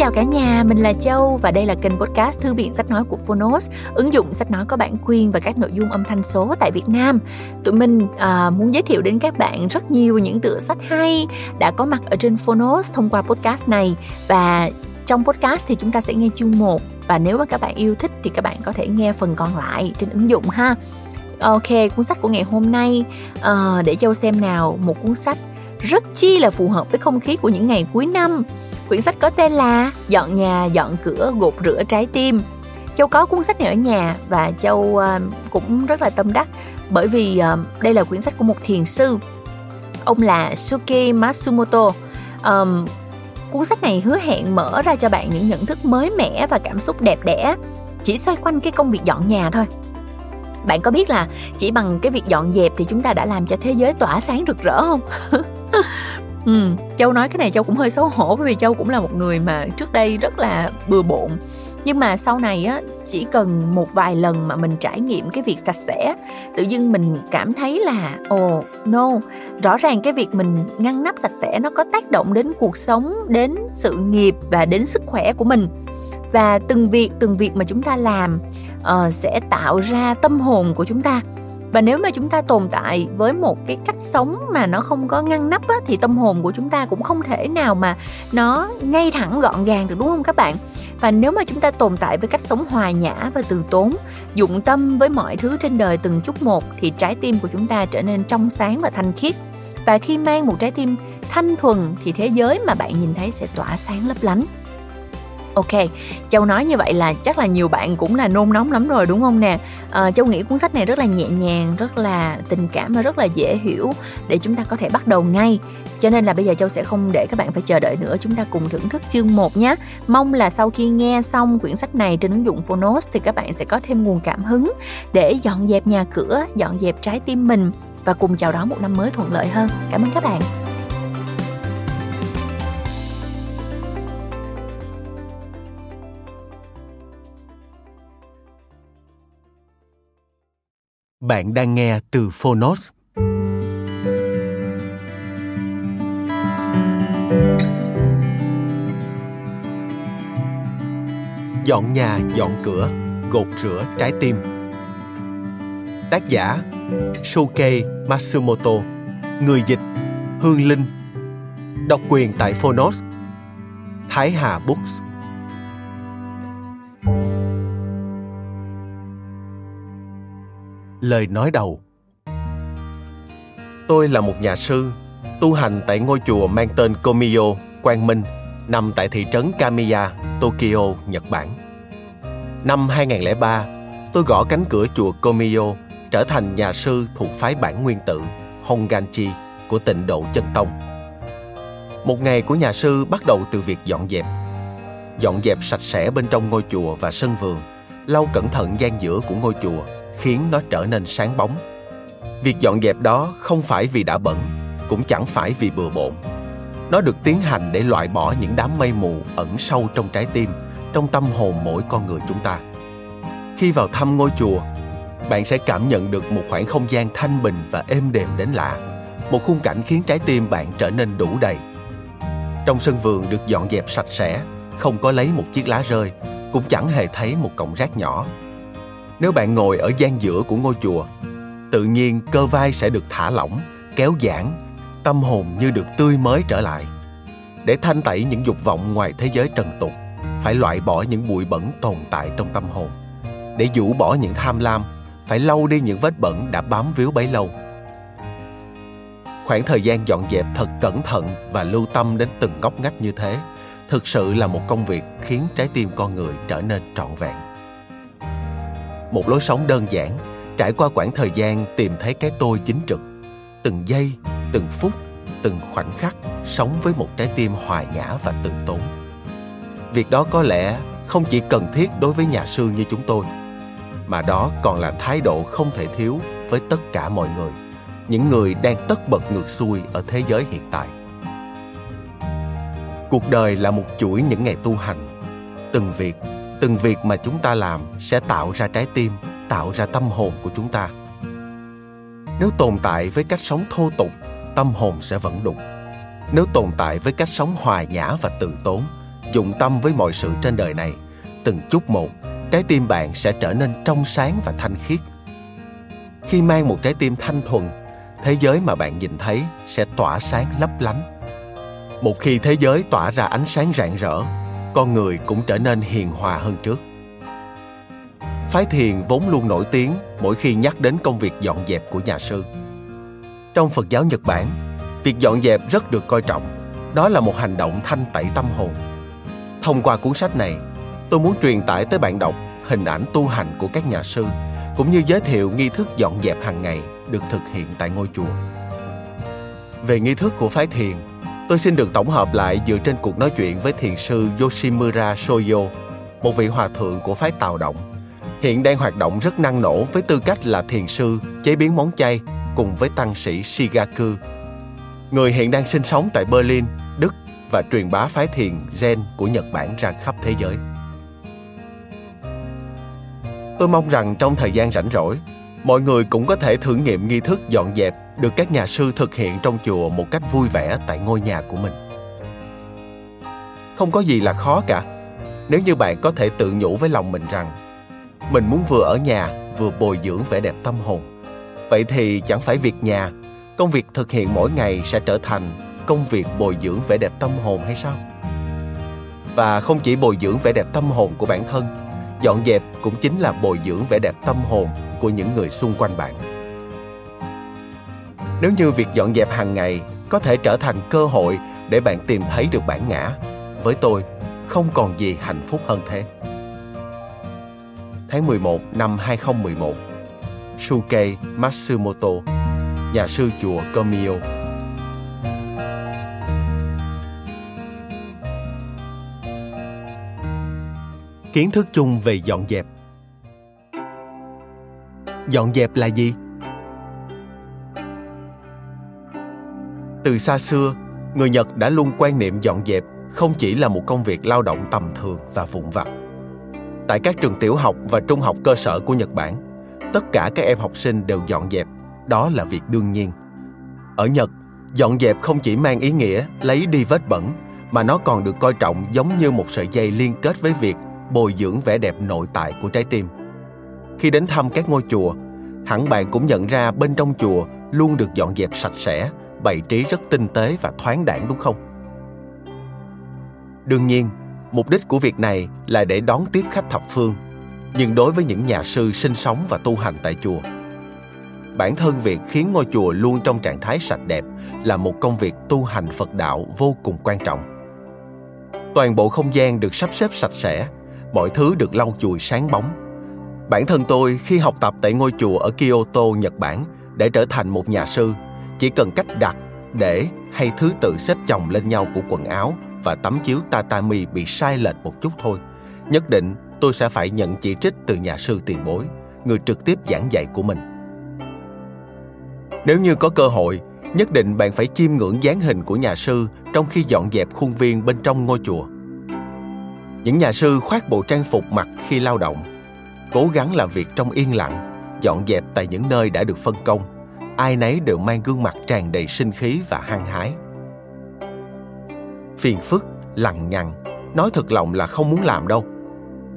chào cả nhà, mình là Châu và đây là kênh podcast Thư viện Sách Nói của Phonos, ứng dụng sách nói có bản quyền và các nội dung âm thanh số tại Việt Nam. Tụi mình à, muốn giới thiệu đến các bạn rất nhiều những tựa sách hay đã có mặt ở trên Phonos thông qua podcast này và trong podcast thì chúng ta sẽ nghe chương 1 và nếu mà các bạn yêu thích thì các bạn có thể nghe phần còn lại trên ứng dụng ha. Ok, cuốn sách của ngày hôm nay à, để Châu xem nào, một cuốn sách rất chi là phù hợp với không khí của những ngày cuối năm Quyển sách có tên là Dọn nhà, dọn cửa, gột rửa trái tim. Châu có cuốn sách này ở nhà và Châu uh, cũng rất là tâm đắc bởi vì uh, đây là quyển sách của một thiền sư. Ông là Suki Matsumoto. Um, cuốn sách này hứa hẹn mở ra cho bạn những nhận thức mới mẻ và cảm xúc đẹp đẽ chỉ xoay quanh cái công việc dọn nhà thôi bạn có biết là chỉ bằng cái việc dọn dẹp thì chúng ta đã làm cho thế giới tỏa sáng rực rỡ không Ừ, Châu nói cái này Châu cũng hơi xấu hổ bởi vì Châu cũng là một người mà trước đây rất là bừa bộn. Nhưng mà sau này á chỉ cần một vài lần mà mình trải nghiệm cái việc sạch sẽ tự dưng mình cảm thấy là ồ oh, no. Rõ ràng cái việc mình ngăn nắp sạch sẽ nó có tác động đến cuộc sống đến sự nghiệp và đến sức khỏe của mình. Và từng việc từng việc mà chúng ta làm uh, sẽ tạo ra tâm hồn của chúng ta và nếu mà chúng ta tồn tại với một cái cách sống mà nó không có ngăn nắp á, thì tâm hồn của chúng ta cũng không thể nào mà nó ngay thẳng gọn gàng được đúng không các bạn? Và nếu mà chúng ta tồn tại với cách sống hòa nhã và từ tốn dụng tâm với mọi thứ trên đời từng chút một thì trái tim của chúng ta trở nên trong sáng và thanh khiết. Và khi mang một trái tim thanh thuần thì thế giới mà bạn nhìn thấy sẽ tỏa sáng lấp lánh. Ok, Châu nói như vậy là chắc là nhiều bạn cũng là nôn nóng lắm rồi đúng không nè? À, Châu nghĩ cuốn sách này rất là nhẹ nhàng, rất là tình cảm và rất là dễ hiểu để chúng ta có thể bắt đầu ngay. Cho nên là bây giờ Châu sẽ không để các bạn phải chờ đợi nữa Chúng ta cùng thưởng thức chương 1 nhé. Mong là sau khi nghe xong quyển sách này trên ứng dụng Phonos Thì các bạn sẽ có thêm nguồn cảm hứng để dọn dẹp nhà cửa, dọn dẹp trái tim mình Và cùng chào đón một năm mới thuận lợi hơn. Cảm ơn các bạn. Bạn đang nghe từ Phonos. Dọn nhà, dọn cửa, gột rửa trái tim. Tác giả Shuke Matsumoto Người dịch Hương Linh Độc quyền tại Phonos Thái Hà Books lời nói đầu. Tôi là một nhà sư, tu hành tại ngôi chùa mang tên komiyo quang minh, nằm tại thị trấn kamiya, tokyo, nhật bản. Năm 2003 tôi gõ cánh cửa chùa komiyo trở thành nhà sư thuộc phái bản nguyên tự honganchi của tịnh độ chân tông. Một ngày của nhà sư bắt đầu từ việc dọn dẹp. Dọn dẹp sạch sẽ bên trong ngôi chùa và sân vườn, lau cẩn thận gian giữa của ngôi chùa khiến nó trở nên sáng bóng. Việc dọn dẹp đó không phải vì đã bẩn, cũng chẳng phải vì bừa bộn. Nó được tiến hành để loại bỏ những đám mây mù ẩn sâu trong trái tim, trong tâm hồn mỗi con người chúng ta. Khi vào thăm ngôi chùa, bạn sẽ cảm nhận được một khoảng không gian thanh bình và êm đềm đến lạ. Một khung cảnh khiến trái tim bạn trở nên đủ đầy. Trong sân vườn được dọn dẹp sạch sẽ, không có lấy một chiếc lá rơi, cũng chẳng hề thấy một cọng rác nhỏ nếu bạn ngồi ở gian giữa của ngôi chùa, tự nhiên cơ vai sẽ được thả lỏng, kéo giãn, tâm hồn như được tươi mới trở lại. Để thanh tẩy những dục vọng ngoài thế giới trần tục, phải loại bỏ những bụi bẩn tồn tại trong tâm hồn. Để rũ bỏ những tham lam, phải lau đi những vết bẩn đã bám víu bấy lâu. Khoảng thời gian dọn dẹp thật cẩn thận và lưu tâm đến từng ngóc ngách như thế, thực sự là một công việc khiến trái tim con người trở nên trọn vẹn một lối sống đơn giản, trải qua quãng thời gian tìm thấy cái tôi chính trực. Từng giây, từng phút, từng khoảnh khắc sống với một trái tim hòa nhã và tự tốn. Việc đó có lẽ không chỉ cần thiết đối với nhà sư như chúng tôi, mà đó còn là thái độ không thể thiếu với tất cả mọi người, những người đang tất bật ngược xuôi ở thế giới hiện tại. Cuộc đời là một chuỗi những ngày tu hành, từng việc từng việc mà chúng ta làm sẽ tạo ra trái tim, tạo ra tâm hồn của chúng ta. Nếu tồn tại với cách sống thô tục, tâm hồn sẽ vẫn đục. Nếu tồn tại với cách sống hòa nhã và từ tốn, dụng tâm với mọi sự trên đời này, từng chút một, trái tim bạn sẽ trở nên trong sáng và thanh khiết. Khi mang một trái tim thanh thuần, thế giới mà bạn nhìn thấy sẽ tỏa sáng lấp lánh. Một khi thế giới tỏa ra ánh sáng rạng rỡ con người cũng trở nên hiền hòa hơn trước. Phái thiền vốn luôn nổi tiếng mỗi khi nhắc đến công việc dọn dẹp của nhà sư. Trong phật giáo nhật bản, việc dọn dẹp rất được coi trọng. Đó là một hành động thanh tẩy tâm hồn. Thông qua cuốn sách này, tôi muốn truyền tải tới bạn đọc hình ảnh tu hành của các nhà sư, cũng như giới thiệu nghi thức dọn dẹp hàng ngày được thực hiện tại ngôi chùa. Về nghi thức của phái thiền tôi xin được tổng hợp lại dựa trên cuộc nói chuyện với thiền sư Yoshimura Soyo, một vị hòa thượng của phái Tào Động. Hiện đang hoạt động rất năng nổ với tư cách là thiền sư chế biến món chay cùng với tăng sĩ Shigaku. Người hiện đang sinh sống tại Berlin, Đức và truyền bá phái thiền Zen của Nhật Bản ra khắp thế giới. Tôi mong rằng trong thời gian rảnh rỗi, mọi người cũng có thể thử nghiệm nghi thức dọn dẹp được các nhà sư thực hiện trong chùa một cách vui vẻ tại ngôi nhà của mình. Không có gì là khó cả, nếu như bạn có thể tự nhủ với lòng mình rằng mình muốn vừa ở nhà vừa bồi dưỡng vẻ đẹp tâm hồn. Vậy thì chẳng phải việc nhà, công việc thực hiện mỗi ngày sẽ trở thành công việc bồi dưỡng vẻ đẹp tâm hồn hay sao? Và không chỉ bồi dưỡng vẻ đẹp tâm hồn của bản thân, dọn dẹp cũng chính là bồi dưỡng vẻ đẹp tâm hồn của những người xung quanh bạn. Nếu như việc dọn dẹp hàng ngày có thể trở thành cơ hội để bạn tìm thấy được bản ngã, với tôi, không còn gì hạnh phúc hơn thế. Tháng 11 năm 2011 Shuke Matsumoto, nhà sư chùa Komio. Kiến thức chung về dọn dẹp. Dọn dẹp là gì? Từ xa xưa, người Nhật đã luôn quan niệm dọn dẹp không chỉ là một công việc lao động tầm thường và vụn vặt. Tại các trường tiểu học và trung học cơ sở của Nhật Bản, tất cả các em học sinh đều dọn dẹp, đó là việc đương nhiên. Ở Nhật, dọn dẹp không chỉ mang ý nghĩa lấy đi vết bẩn, mà nó còn được coi trọng giống như một sợi dây liên kết với việc bồi dưỡng vẻ đẹp nội tại của trái tim. Khi đến thăm các ngôi chùa, hẳn bạn cũng nhận ra bên trong chùa luôn được dọn dẹp sạch sẽ, bày trí rất tinh tế và thoáng đãng đúng không? Đương nhiên, mục đích của việc này là để đón tiếp khách thập phương. Nhưng đối với những nhà sư sinh sống và tu hành tại chùa, bản thân việc khiến ngôi chùa luôn trong trạng thái sạch đẹp là một công việc tu hành Phật đạo vô cùng quan trọng. Toàn bộ không gian được sắp xếp sạch sẽ, mọi thứ được lau chùi sáng bóng. Bản thân tôi khi học tập tại ngôi chùa ở Kyoto, Nhật Bản để trở thành một nhà sư, chỉ cần cách đặt, để hay thứ tự xếp chồng lên nhau của quần áo và tấm chiếu tatami bị sai lệch một chút thôi. Nhất định tôi sẽ phải nhận chỉ trích từ nhà sư tiền bối, người trực tiếp giảng dạy của mình. Nếu như có cơ hội, nhất định bạn phải chiêm ngưỡng dáng hình của nhà sư trong khi dọn dẹp khuôn viên bên trong ngôi chùa. Những nhà sư khoác bộ trang phục mặc khi lao động, cố gắng làm việc trong yên lặng, dọn dẹp tại những nơi đã được phân công. Ai nấy đều mang gương mặt tràn đầy sinh khí và hăng hái. Phiền phức, lằng nhằng, nói thật lòng là không muốn làm đâu.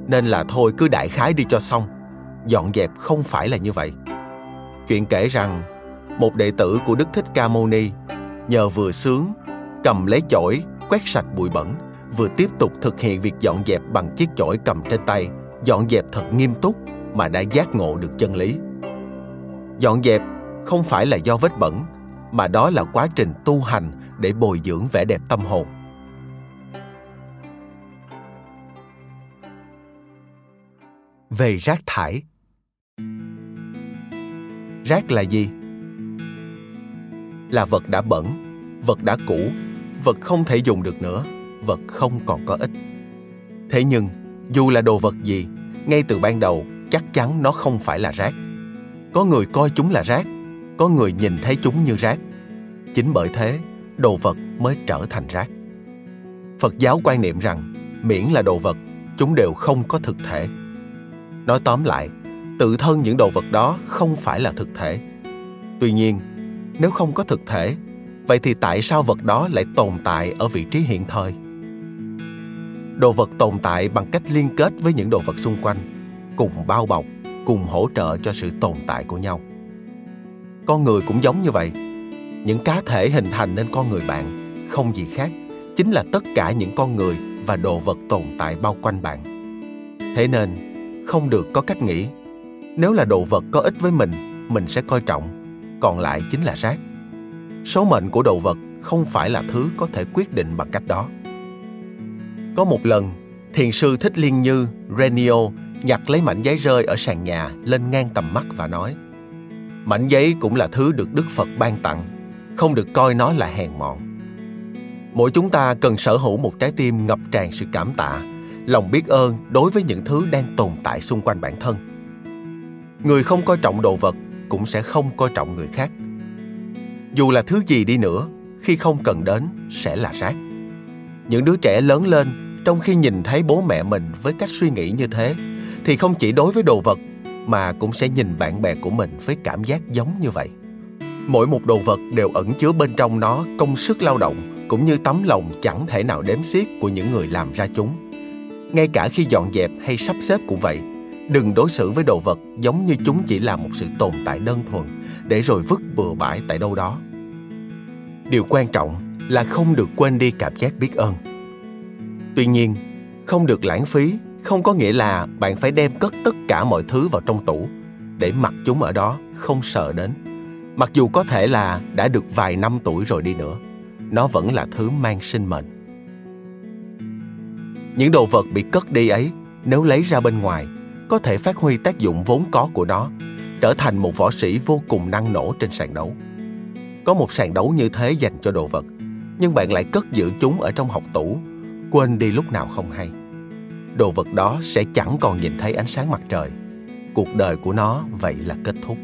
Nên là thôi cứ đại khái đi cho xong. Dọn dẹp không phải là như vậy. Chuyện kể rằng, một đệ tử của Đức Thích Ca Mâu Ni nhờ vừa sướng, cầm lấy chổi, quét sạch bụi bẩn, vừa tiếp tục thực hiện việc dọn dẹp bằng chiếc chổi cầm trên tay, dọn dẹp thật nghiêm túc mà đã giác ngộ được chân lý. Dọn dẹp không phải là do vết bẩn, mà đó là quá trình tu hành để bồi dưỡng vẻ đẹp tâm hồn. Về rác thải Rác là gì? Là vật đã bẩn, vật đã cũ, vật không thể dùng được nữa, vật không còn có ích. Thế nhưng, dù là đồ vật gì, ngay từ ban đầu chắc chắn nó không phải là rác. Có người coi chúng là rác, có người nhìn thấy chúng như rác. Chính bởi thế, đồ vật mới trở thành rác. Phật giáo quan niệm rằng miễn là đồ vật, chúng đều không có thực thể. Nói tóm lại, tự thân những đồ vật đó không phải là thực thể. Tuy nhiên, nếu không có thực thể, vậy thì tại sao vật đó lại tồn tại ở vị trí hiện thời? Đồ vật tồn tại bằng cách liên kết với những đồ vật xung quanh, cùng bao bọc, cùng hỗ trợ cho sự tồn tại của nhau. Con người cũng giống như vậy. Những cá thể hình thành nên con người bạn không gì khác, chính là tất cả những con người và đồ vật tồn tại bao quanh bạn. Thế nên, không được có cách nghĩ. Nếu là đồ vật có ích với mình mình sẽ coi trọng, còn lại chính là rác. Số mệnh của đồ vật không phải là thứ có thể quyết định bằng cách đó có một lần, thiền sư thích liên như, renio, nhặt lấy mảnh giấy rơi ở sàn nhà lên ngang tầm mắt và nói, mảnh giấy cũng là thứ được đức phật ban tặng, không được coi nó là hèn mọn. Mỗi chúng ta cần sở hữu một trái tim ngập tràn sự cảm tạ, lòng biết ơn đối với những thứ đang tồn tại xung quanh bản thân. Người không coi trọng đồ vật cũng sẽ không coi trọng người khác. Dù là thứ gì đi nữa, khi không cần đến sẽ là rác. Những đứa trẻ lớn lên trong khi nhìn thấy bố mẹ mình với cách suy nghĩ như thế, thì không chỉ đối với đồ vật, mà cũng sẽ nhìn bạn bè của mình với cảm giác giống như vậy. Mỗi một đồ vật đều ẩn chứa bên trong nó công sức lao động cũng như tấm lòng chẳng thể nào đếm xiết của những người làm ra chúng. Ngay cả khi dọn dẹp hay sắp xếp cũng vậy, đừng đối xử với đồ vật giống như chúng chỉ là một sự tồn tại đơn thuần để rồi vứt bừa bãi tại đâu đó. Điều quan trọng là không được quên đi cảm giác biết ơn tuy nhiên, không được lãng phí, không có nghĩa là bạn phải đem cất tất cả mọi thứ vào trong tủ, để mặc chúng ở đó không sợ đến. Mặc dù có thể là đã được vài năm tuổi rồi đi nữa, nó vẫn là thứ mang sinh mệnh. Những đồ vật bị cất đi ấy, nếu lấy ra bên ngoài, có thể phát huy tác dụng vốn có của nó, trở thành một võ sĩ vô cùng năng nổ trên sàn đấu. Có một sàn đấu như thế dành cho đồ vật, nhưng bạn lại cất giữ chúng ở trong học tủ quên đi lúc nào không hay. Đồ vật đó sẽ chẳng còn nhìn thấy ánh sáng mặt trời. Cuộc đời của nó vậy là kết thúc.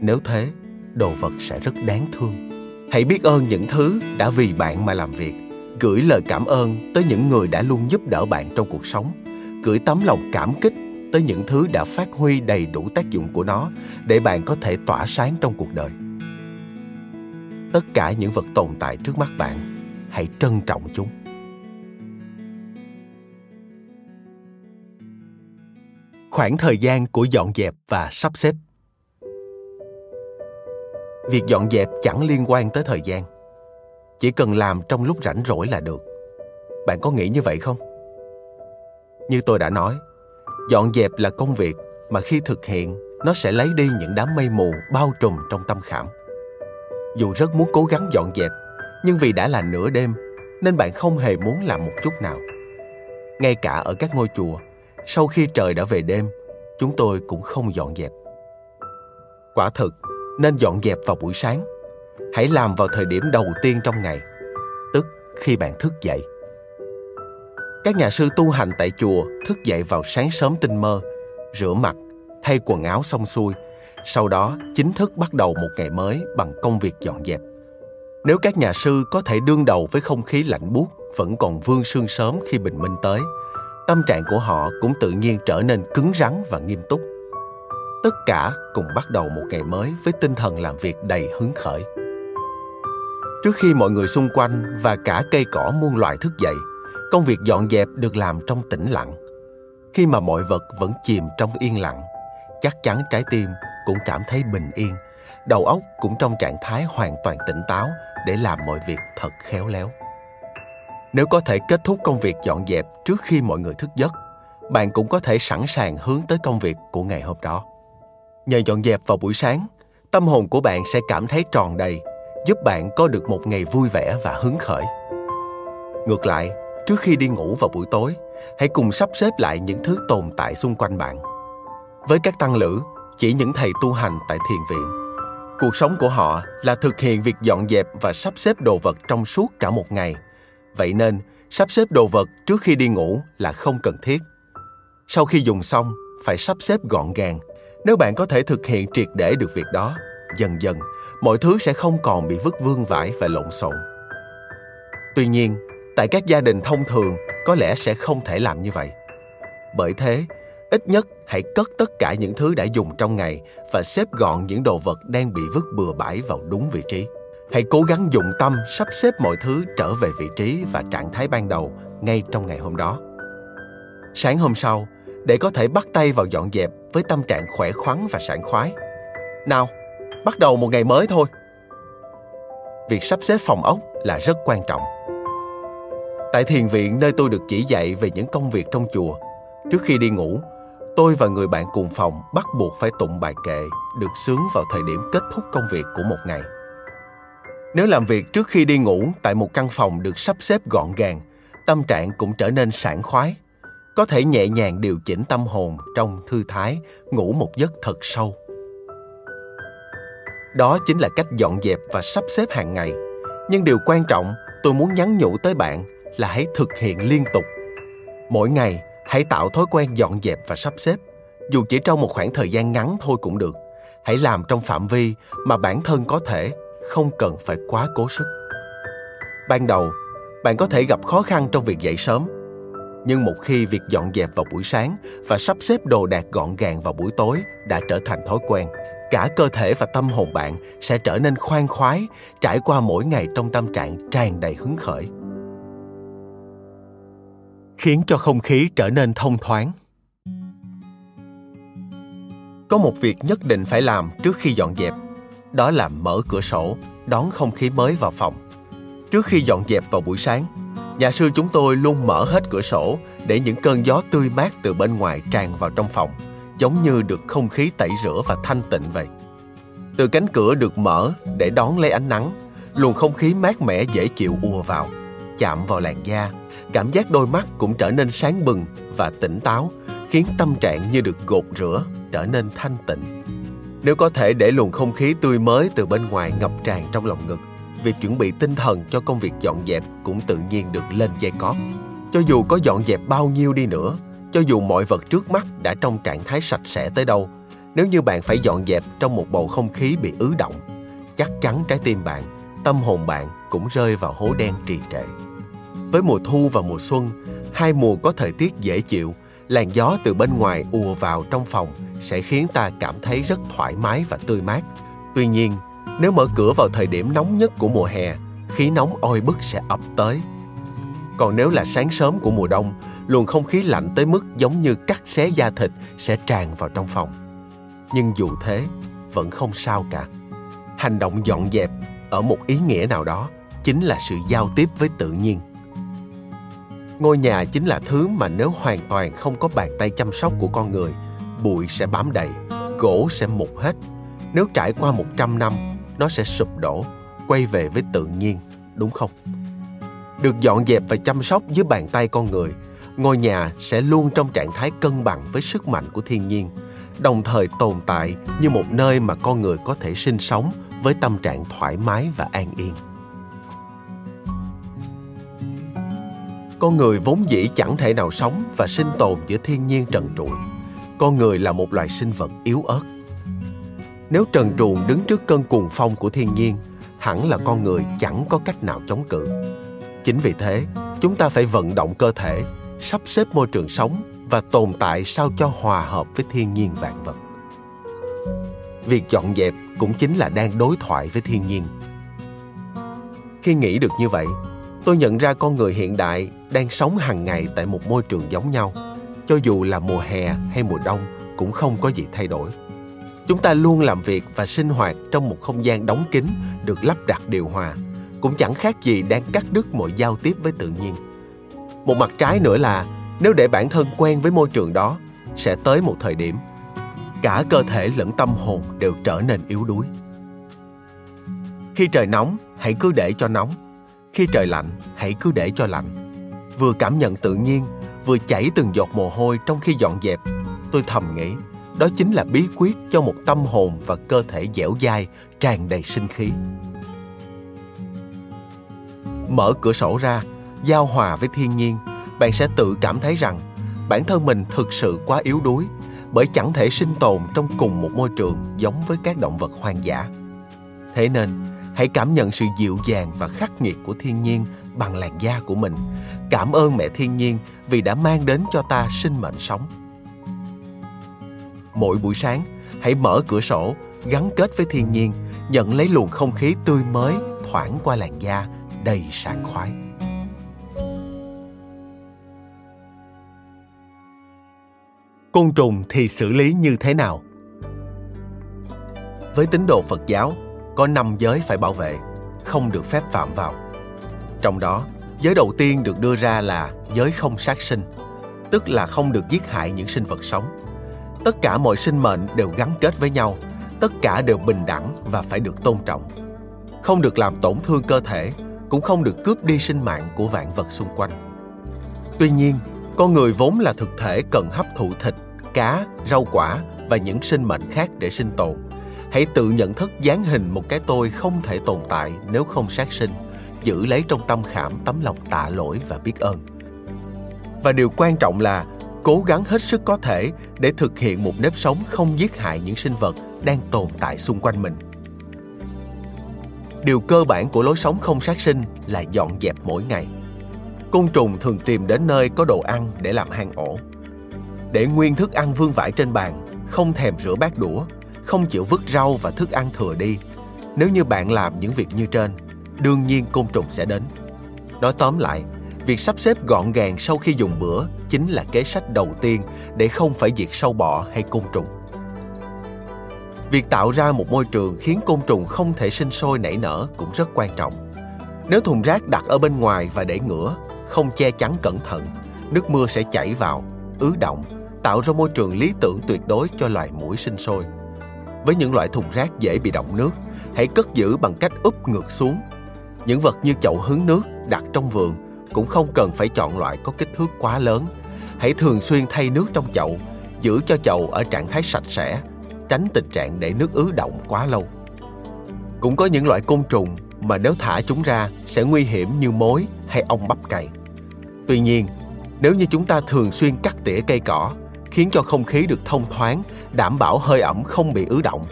Nếu thế, đồ vật sẽ rất đáng thương. Hãy biết ơn những thứ đã vì bạn mà làm việc. Gửi lời cảm ơn tới những người đã luôn giúp đỡ bạn trong cuộc sống. Gửi tấm lòng cảm kích tới những thứ đã phát huy đầy đủ tác dụng của nó để bạn có thể tỏa sáng trong cuộc đời. Tất cả những vật tồn tại trước mắt bạn, hãy trân trọng chúng. Khoảng thời gian của dọn dẹp và sắp xếp. Việc dọn dẹp chẳng liên quan tới thời gian. Chỉ cần làm trong lúc rảnh rỗi là được. Bạn có nghĩ như vậy không? Như tôi đã nói, dọn dẹp là công việc mà khi thực hiện, nó sẽ lấy đi những đám mây mù bao trùm trong tâm khảm. Dù rất muốn cố gắng dọn dẹp, nhưng vì đã là nửa đêm, nên bạn không hề muốn làm một chút nào. Ngay cả ở các ngôi chùa sau khi trời đã về đêm, chúng tôi cũng không dọn dẹp. Quả thực, nên dọn dẹp vào buổi sáng. Hãy làm vào thời điểm đầu tiên trong ngày, tức khi bạn thức dậy. Các nhà sư tu hành tại chùa thức dậy vào sáng sớm tinh mơ, rửa mặt, thay quần áo xong xuôi. Sau đó, chính thức bắt đầu một ngày mới bằng công việc dọn dẹp. Nếu các nhà sư có thể đương đầu với không khí lạnh buốt vẫn còn vương sương sớm khi bình minh tới tâm trạng của họ cũng tự nhiên trở nên cứng rắn và nghiêm túc. Tất cả cùng bắt đầu một ngày mới với tinh thần làm việc đầy hứng khởi. Trước khi mọi người xung quanh và cả cây cỏ muôn loài thức dậy, công việc dọn dẹp được làm trong tĩnh lặng. Khi mà mọi vật vẫn chìm trong yên lặng, chắc chắn trái tim cũng cảm thấy bình yên, đầu óc cũng trong trạng thái hoàn toàn tỉnh táo để làm mọi việc thật khéo léo nếu có thể kết thúc công việc dọn dẹp trước khi mọi người thức giấc, bạn cũng có thể sẵn sàng hướng tới công việc của ngày hôm đó. Nhờ dọn dẹp vào buổi sáng, tâm hồn của bạn sẽ cảm thấy tròn đầy, giúp bạn có được một ngày vui vẻ và hứng khởi. Ngược lại, trước khi đi ngủ vào buổi tối, hãy cùng sắp xếp lại những thứ tồn tại xung quanh bạn. Với các tăng lữ, chỉ những thầy tu hành tại thiền viện, cuộc sống của họ là thực hiện việc dọn dẹp và sắp xếp đồ vật trong suốt cả một ngày vậy nên, sắp xếp đồ vật trước khi đi ngủ là không cần thiết. Sau khi dùng xong, phải sắp xếp gọn gàng. Nếu bạn có thể thực hiện triệt để được việc đó, dần dần, mọi thứ sẽ không còn bị vứt vương vãi và lộn xộn. Tuy nhiên, tại các gia đình thông thường, có lẽ sẽ không thể làm như vậy. Bởi thế, ít nhất hãy cất tất cả những thứ đã dùng trong ngày và xếp gọn những đồ vật đang bị vứt bừa bãi vào đúng vị trí hãy cố gắng dụng tâm sắp xếp mọi thứ trở về vị trí và trạng thái ban đầu ngay trong ngày hôm đó. Sáng hôm sau, để có thể bắt tay vào dọn dẹp với tâm trạng khỏe khoắn và sảng khoái. Nào, bắt đầu một ngày mới thôi. Việc sắp xếp phòng ốc là rất quan trọng. Tại thiền viện, nơi tôi được chỉ dạy về những công việc trong chùa, trước khi đi ngủ, tôi và người bạn cùng phòng bắt buộc phải tụng bài kệ được sướng vào thời điểm kết thúc công việc của một ngày nếu làm việc trước khi đi ngủ tại một căn phòng được sắp xếp gọn gàng, tâm trạng cũng trở nên sảng khoái. Có thể nhẹ nhàng điều chỉnh tâm hồn trong thư thái, ngủ một giấc thật sâu. Đó chính là cách dọn dẹp và sắp xếp hàng ngày. Nhưng điều quan trọng tôi muốn nhắn nhủ tới bạn là hãy thực hiện liên tục. Mỗi ngày, hãy tạo thói quen dọn dẹp và sắp xếp. Dù chỉ trong một khoảng thời gian ngắn thôi cũng được. Hãy làm trong phạm vi mà bản thân có thể không cần phải quá cố sức. Ban đầu, bạn có thể gặp khó khăn trong việc dậy sớm, nhưng một khi việc dọn dẹp vào buổi sáng và sắp xếp đồ đạc gọn gàng vào buổi tối đã trở thành thói quen, cả cơ thể và tâm hồn bạn sẽ trở nên khoan khoái, trải qua mỗi ngày trong tâm trạng tràn đầy hứng khởi. Khiến cho không khí trở nên thông thoáng. Có một việc nhất định phải làm trước khi dọn dẹp đó là mở cửa sổ, đón không khí mới vào phòng. Trước khi dọn dẹp vào buổi sáng, nhà sư chúng tôi luôn mở hết cửa sổ để những cơn gió tươi mát từ bên ngoài tràn vào trong phòng, giống như được không khí tẩy rửa và thanh tịnh vậy. Từ cánh cửa được mở để đón lấy ánh nắng, luồng không khí mát mẻ dễ chịu ùa vào, chạm vào làn da, cảm giác đôi mắt cũng trở nên sáng bừng và tỉnh táo, khiến tâm trạng như được gột rửa, trở nên thanh tịnh nếu có thể để luồng không khí tươi mới từ bên ngoài ngập tràn trong lòng ngực, việc chuẩn bị tinh thần cho công việc dọn dẹp cũng tự nhiên được lên dây cót. Cho dù có dọn dẹp bao nhiêu đi nữa, cho dù mọi vật trước mắt đã trong trạng thái sạch sẽ tới đâu, nếu như bạn phải dọn dẹp trong một bầu không khí bị ứ động, chắc chắn trái tim bạn, tâm hồn bạn cũng rơi vào hố đen trì trệ. Với mùa thu và mùa xuân, hai mùa có thời tiết dễ chịu làn gió từ bên ngoài ùa vào trong phòng sẽ khiến ta cảm thấy rất thoải mái và tươi mát. Tuy nhiên, nếu mở cửa vào thời điểm nóng nhất của mùa hè, khí nóng oi bức sẽ ập tới. Còn nếu là sáng sớm của mùa đông, luồng không khí lạnh tới mức giống như cắt xé da thịt sẽ tràn vào trong phòng. Nhưng dù thế, vẫn không sao cả. Hành động dọn dẹp ở một ý nghĩa nào đó chính là sự giao tiếp với tự nhiên ngôi nhà chính là thứ mà nếu hoàn toàn không có bàn tay chăm sóc của con người, bụi sẽ bám đầy, gỗ sẽ mục hết. Nếu trải qua 100 năm, nó sẽ sụp đổ, quay về với tự nhiên, đúng không? Được dọn dẹp và chăm sóc dưới bàn tay con người, ngôi nhà sẽ luôn trong trạng thái cân bằng với sức mạnh của thiên nhiên, đồng thời tồn tại như một nơi mà con người có thể sinh sống với tâm trạng thoải mái và an yên. Con người vốn dĩ chẳng thể nào sống và sinh tồn giữa thiên nhiên trần trụi con người là một loài sinh vật yếu ớt. Nếu trần truồng đứng trước cơn cuồng phong của thiên nhiên, hẳn là con người chẳng có cách nào chống cự. Chính vì thế, chúng ta phải vận động cơ thể, sắp xếp môi trường sống và tồn tại sao cho hòa hợp với thiên nhiên vạn vật. Việc dọn dẹp cũng chính là đang đối thoại với thiên nhiên. Khi nghĩ được như vậy tôi nhận ra con người hiện đại đang sống hàng ngày tại một môi trường giống nhau. Cho dù là mùa hè hay mùa đông, cũng không có gì thay đổi. Chúng ta luôn làm việc và sinh hoạt trong một không gian đóng kín, được lắp đặt điều hòa. Cũng chẳng khác gì đang cắt đứt mọi giao tiếp với tự nhiên. Một mặt trái nữa là, nếu để bản thân quen với môi trường đó, sẽ tới một thời điểm, cả cơ thể lẫn tâm hồn đều trở nên yếu đuối. Khi trời nóng, hãy cứ để cho nóng khi trời lạnh, hãy cứ để cho lạnh. Vừa cảm nhận tự nhiên, vừa chảy từng giọt mồ hôi trong khi dọn dẹp, tôi thầm nghĩ, đó chính là bí quyết cho một tâm hồn và cơ thể dẻo dai, tràn đầy sinh khí. Mở cửa sổ ra, giao hòa với thiên nhiên, bạn sẽ tự cảm thấy rằng bản thân mình thực sự quá yếu đuối, bởi chẳng thể sinh tồn trong cùng một môi trường giống với các động vật hoang dã. Thế nên hãy cảm nhận sự dịu dàng và khắc nghiệt của thiên nhiên bằng làn da của mình cảm ơn mẹ thiên nhiên vì đã mang đến cho ta sinh mệnh sống mỗi buổi sáng hãy mở cửa sổ gắn kết với thiên nhiên nhận lấy luồng không khí tươi mới thoảng qua làn da đầy sảng khoái. Côn trùng thì xử lý như thế nào? Với tín đồ Phật giáo, có năm giới phải bảo vệ, không được phép phạm vào. Trong đó, giới đầu tiên được đưa ra là giới không sát sinh, tức là không được giết hại những sinh vật sống. Tất cả mọi sinh mệnh đều gắn kết với nhau, tất cả đều bình đẳng và phải được tôn trọng. Không được làm tổn thương cơ thể, cũng không được cướp đi sinh mạng của vạn vật xung quanh. Tuy nhiên, con người vốn là thực thể cần hấp thụ thịt, cá, rau quả và những sinh mệnh khác để sinh tồn. Hãy tự nhận thức dáng hình một cái tôi không thể tồn tại nếu không sát sinh, giữ lấy trong tâm khảm tấm lòng tạ lỗi và biết ơn. Và điều quan trọng là cố gắng hết sức có thể để thực hiện một nếp sống không giết hại những sinh vật đang tồn tại xung quanh mình. Điều cơ bản của lối sống không sát sinh là dọn dẹp mỗi ngày. Côn trùng thường tìm đến nơi có đồ ăn để làm hang ổ. Để nguyên thức ăn vương vãi trên bàn, không thèm rửa bát đũa, không chịu vứt rau và thức ăn thừa đi. Nếu như bạn làm những việc như trên, đương nhiên côn trùng sẽ đến. Nói tóm lại, việc sắp xếp gọn gàng sau khi dùng bữa chính là kế sách đầu tiên để không phải diệt sâu bọ hay côn trùng. Việc tạo ra một môi trường khiến côn trùng không thể sinh sôi nảy nở cũng rất quan trọng. Nếu thùng rác đặt ở bên ngoài và để ngửa, không che chắn cẩn thận, nước mưa sẽ chảy vào, ứ động, tạo ra môi trường lý tưởng tuyệt đối cho loài muỗi sinh sôi. Với những loại thùng rác dễ bị động nước, hãy cất giữ bằng cách úp ngược xuống. Những vật như chậu hứng nước đặt trong vườn cũng không cần phải chọn loại có kích thước quá lớn. Hãy thường xuyên thay nước trong chậu, giữ cho chậu ở trạng thái sạch sẽ, tránh tình trạng để nước ứ động quá lâu. Cũng có những loại côn trùng mà nếu thả chúng ra sẽ nguy hiểm như mối hay ong bắp cày. Tuy nhiên, nếu như chúng ta thường xuyên cắt tỉa cây cỏ, khiến cho không khí được thông thoáng, đảm bảo hơi ẩm không bị ứ động,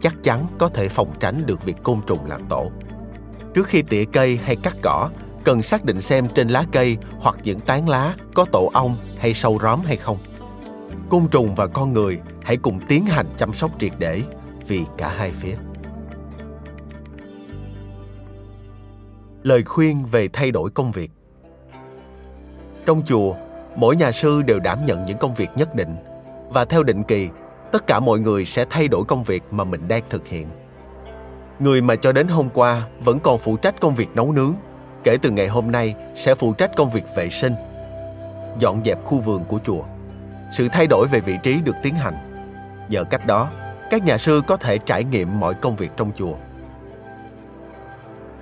chắc chắn có thể phòng tránh được việc côn trùng làm tổ. Trước khi tỉa cây hay cắt cỏ, cần xác định xem trên lá cây hoặc những tán lá có tổ ong hay sâu róm hay không. Côn trùng và con người hãy cùng tiến hành chăm sóc triệt để vì cả hai phía. Lời khuyên về thay đổi công việc Trong chùa, mỗi nhà sư đều đảm nhận những công việc nhất định và theo định kỳ, tất cả mọi người sẽ thay đổi công việc mà mình đang thực hiện. Người mà cho đến hôm qua vẫn còn phụ trách công việc nấu nướng, kể từ ngày hôm nay sẽ phụ trách công việc vệ sinh, dọn dẹp khu vườn của chùa. Sự thay đổi về vị trí được tiến hành. Nhờ cách đó, các nhà sư có thể trải nghiệm mọi công việc trong chùa.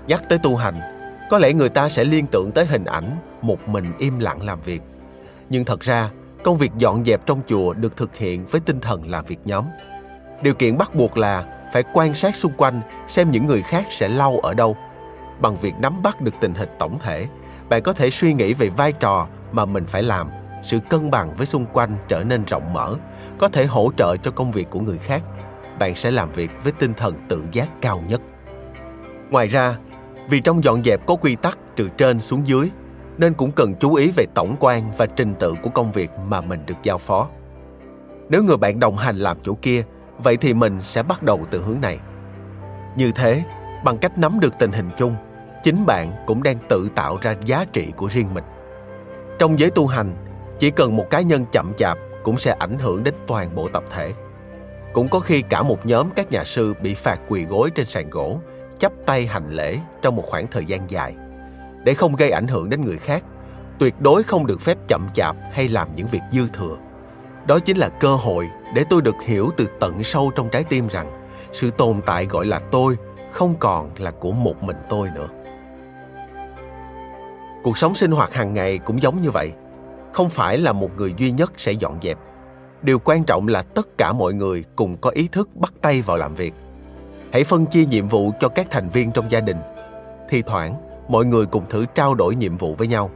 Nhắc tới tu hành, có lẽ người ta sẽ liên tưởng tới hình ảnh một mình im lặng làm việc. Nhưng thật ra, công việc dọn dẹp trong chùa được thực hiện với tinh thần làm việc nhóm. Điều kiện bắt buộc là phải quan sát xung quanh xem những người khác sẽ lau ở đâu. Bằng việc nắm bắt được tình hình tổng thể, bạn có thể suy nghĩ về vai trò mà mình phải làm, sự cân bằng với xung quanh trở nên rộng mở, có thể hỗ trợ cho công việc của người khác. Bạn sẽ làm việc với tinh thần tự giác cao nhất. Ngoài ra, vì trong dọn dẹp có quy tắc từ trên xuống dưới, nên cũng cần chú ý về tổng quan và trình tự của công việc mà mình được giao phó. Nếu người bạn đồng hành làm chỗ kia, vậy thì mình sẽ bắt đầu từ hướng này. Như thế, bằng cách nắm được tình hình chung, chính bạn cũng đang tự tạo ra giá trị của riêng mình. Trong giới tu hành, chỉ cần một cá nhân chậm chạp cũng sẽ ảnh hưởng đến toàn bộ tập thể. Cũng có khi cả một nhóm các nhà sư bị phạt quỳ gối trên sàn gỗ, chắp tay hành lễ trong một khoảng thời gian dài. Để không gây ảnh hưởng đến người khác, tuyệt đối không được phép chậm chạp hay làm những việc dư thừa. Đó chính là cơ hội để tôi được hiểu từ tận sâu trong trái tim rằng sự tồn tại gọi là tôi không còn là của một mình tôi nữa. Cuộc sống sinh hoạt hàng ngày cũng giống như vậy. Không phải là một người duy nhất sẽ dọn dẹp. Điều quan trọng là tất cả mọi người cùng có ý thức bắt tay vào làm việc. Hãy phân chia nhiệm vụ cho các thành viên trong gia đình. thi thoảng, mọi người cùng thử trao đổi nhiệm vụ với nhau.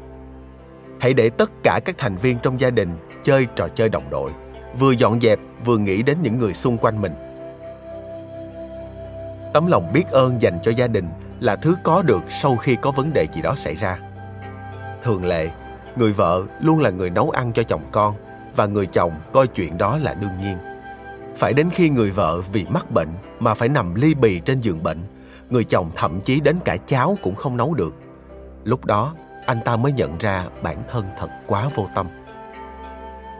Hãy để tất cả các thành viên trong gia đình chơi trò chơi đồng đội, vừa dọn dẹp vừa nghĩ đến những người xung quanh mình. Tấm lòng biết ơn dành cho gia đình là thứ có được sau khi có vấn đề gì đó xảy ra. Thường lệ, người vợ luôn là người nấu ăn cho chồng con và người chồng coi chuyện đó là đương nhiên. Phải đến khi người vợ vì mắc bệnh mà phải nằm ly bì trên giường bệnh, người chồng thậm chí đến cả cháo cũng không nấu được. Lúc đó, anh ta mới nhận ra bản thân thật quá vô tâm.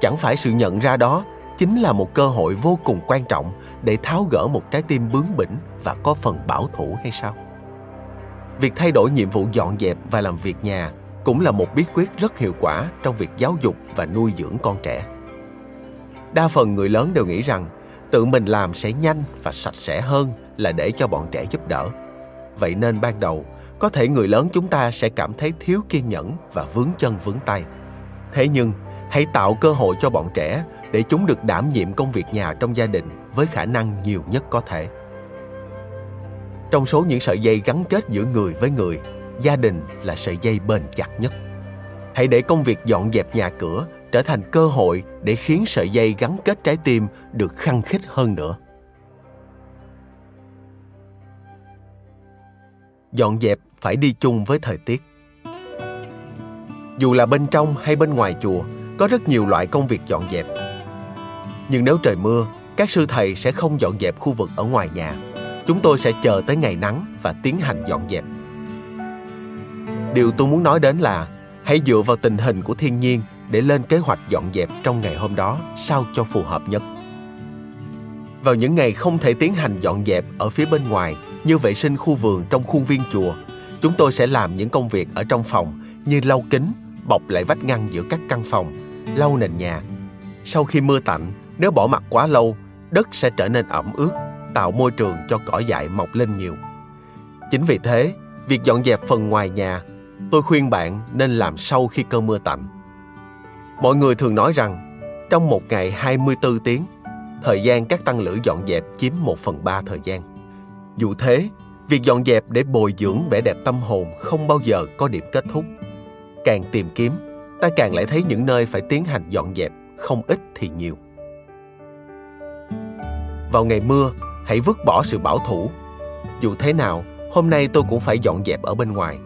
Chẳng phải sự nhận ra đó chính là một cơ hội vô cùng quan trọng để tháo gỡ một trái tim bướng bỉnh và có phần bảo thủ hay sao? Việc thay đổi nhiệm vụ dọn dẹp và làm việc nhà cũng là một bí quyết rất hiệu quả trong việc giáo dục và nuôi dưỡng con trẻ. Đa phần người lớn đều nghĩ rằng tự mình làm sẽ nhanh và sạch sẽ hơn là để cho bọn trẻ giúp đỡ. Vậy nên ban đầu, có thể người lớn chúng ta sẽ cảm thấy thiếu kiên nhẫn và vướng chân vướng tay. Thế nhưng, hãy tạo cơ hội cho bọn trẻ để chúng được đảm nhiệm công việc nhà trong gia đình với khả năng nhiều nhất có thể. Trong số những sợi dây gắn kết giữa người với người, gia đình là sợi dây bền chặt nhất. Hãy để công việc dọn dẹp nhà cửa trở thành cơ hội để khiến sợi dây gắn kết trái tim được khăng khít hơn nữa. Dọn dẹp phải đi chung với thời tiết. Dù là bên trong hay bên ngoài chùa, có rất nhiều loại công việc dọn dẹp. Nhưng nếu trời mưa, các sư thầy sẽ không dọn dẹp khu vực ở ngoài nhà. Chúng tôi sẽ chờ tới ngày nắng và tiến hành dọn dẹp. Điều tôi muốn nói đến là hãy dựa vào tình hình của thiên nhiên để lên kế hoạch dọn dẹp trong ngày hôm đó sao cho phù hợp nhất. Vào những ngày không thể tiến hành dọn dẹp ở phía bên ngoài như vệ sinh khu vườn trong khuôn viên chùa, chúng tôi sẽ làm những công việc ở trong phòng như lau kính, bọc lại vách ngăn giữa các căn phòng, lau nền nhà. Sau khi mưa tạnh, nếu bỏ mặt quá lâu, đất sẽ trở nên ẩm ướt, tạo môi trường cho cỏ dại mọc lên nhiều. Chính vì thế, việc dọn dẹp phần ngoài nhà, tôi khuyên bạn nên làm sau khi cơn mưa tạnh. Mọi người thường nói rằng, trong một ngày 24 tiếng, thời gian các tăng lữ dọn dẹp chiếm 1 phần 3 thời gian. Dù thế, việc dọn dẹp để bồi dưỡng vẻ đẹp tâm hồn không bao giờ có điểm kết thúc. Càng tìm kiếm, ta càng lại thấy những nơi phải tiến hành dọn dẹp, không ít thì nhiều. Vào ngày mưa, hãy vứt bỏ sự bảo thủ. Dù thế nào, hôm nay tôi cũng phải dọn dẹp ở bên ngoài.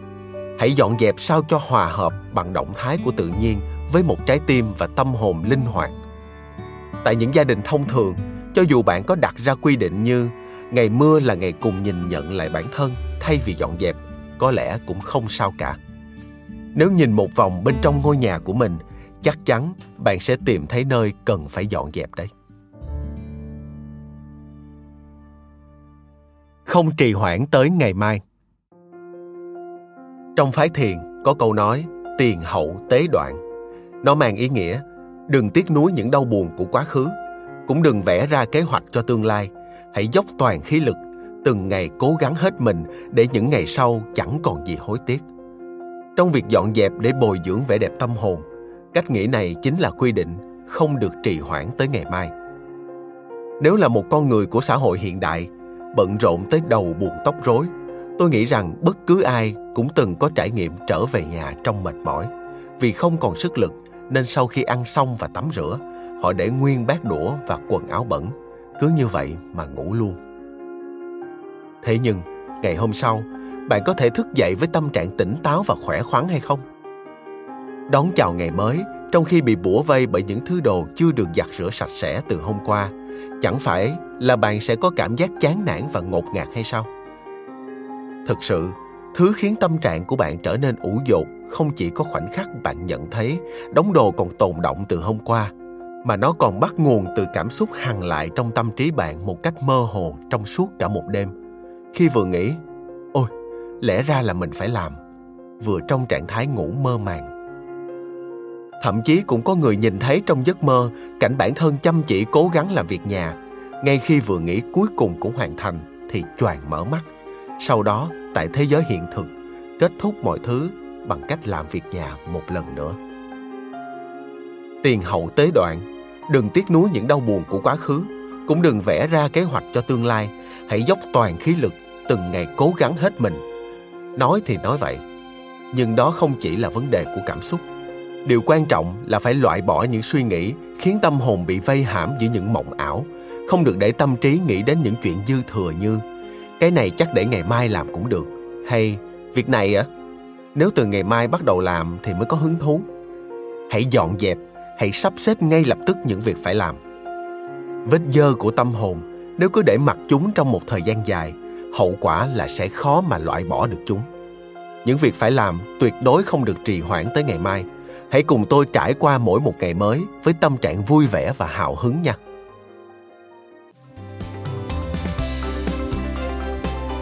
Hãy dọn dẹp sao cho hòa hợp bằng động thái của tự nhiên với một trái tim và tâm hồn linh hoạt. Tại những gia đình thông thường, cho dù bạn có đặt ra quy định như ngày mưa là ngày cùng nhìn nhận lại bản thân thay vì dọn dẹp, có lẽ cũng không sao cả. Nếu nhìn một vòng bên trong ngôi nhà của mình, chắc chắn bạn sẽ tìm thấy nơi cần phải dọn dẹp đấy. Không trì hoãn tới ngày mai. Trong phái thiền có câu nói tiền hậu tế đoạn nó mang ý nghĩa đừng tiếc nuối những đau buồn của quá khứ, cũng đừng vẽ ra kế hoạch cho tương lai. Hãy dốc toàn khí lực, từng ngày cố gắng hết mình để những ngày sau chẳng còn gì hối tiếc. Trong việc dọn dẹp để bồi dưỡng vẻ đẹp tâm hồn, cách nghĩ này chính là quy định không được trì hoãn tới ngày mai. Nếu là một con người của xã hội hiện đại, bận rộn tới đầu buồn tóc rối, tôi nghĩ rằng bất cứ ai cũng từng có trải nghiệm trở về nhà trong mệt mỏi vì không còn sức lực nên sau khi ăn xong và tắm rửa, họ để nguyên bát đũa và quần áo bẩn, cứ như vậy mà ngủ luôn. Thế nhưng, ngày hôm sau, bạn có thể thức dậy với tâm trạng tỉnh táo và khỏe khoắn hay không? Đón chào ngày mới trong khi bị bủa vây bởi những thứ đồ chưa được giặt rửa sạch sẽ từ hôm qua, chẳng phải là bạn sẽ có cảm giác chán nản và ngột ngạt hay sao? Thực sự, Thứ khiến tâm trạng của bạn trở nên ủ dột không chỉ có khoảnh khắc bạn nhận thấy đống đồ còn tồn động từ hôm qua, mà nó còn bắt nguồn từ cảm xúc hằng lại trong tâm trí bạn một cách mơ hồ trong suốt cả một đêm. Khi vừa nghĩ, ôi, lẽ ra là mình phải làm, vừa trong trạng thái ngủ mơ màng. Thậm chí cũng có người nhìn thấy trong giấc mơ cảnh bản thân chăm chỉ cố gắng làm việc nhà, ngay khi vừa nghĩ cuối cùng cũng hoàn thành thì choàng mở mắt. Sau đó tại thế giới hiện thực, kết thúc mọi thứ bằng cách làm việc nhà một lần nữa. Tiền hậu tế đoạn, đừng tiếc nuối những đau buồn của quá khứ, cũng đừng vẽ ra kế hoạch cho tương lai. Hãy dốc toàn khí lực từng ngày cố gắng hết mình. Nói thì nói vậy, nhưng đó không chỉ là vấn đề của cảm xúc. Điều quan trọng là phải loại bỏ những suy nghĩ khiến tâm hồn bị vây hãm giữa những mộng ảo, không được để tâm trí nghĩ đến những chuyện dư thừa như cái này chắc để ngày mai làm cũng được hay, việc này á, nếu từ ngày mai bắt đầu làm thì mới có hứng thú hãy dọn dẹp, hãy sắp xếp ngay lập tức những việc phải làm vết dơ của tâm hồn, nếu cứ để mặc chúng trong một thời gian dài, hậu quả là sẽ khó mà loại bỏ được chúng. Những việc phải làm tuyệt đối không được trì hoãn tới ngày mai. Hãy cùng tôi trải qua mỗi một ngày mới với tâm trạng vui vẻ và hào hứng nha.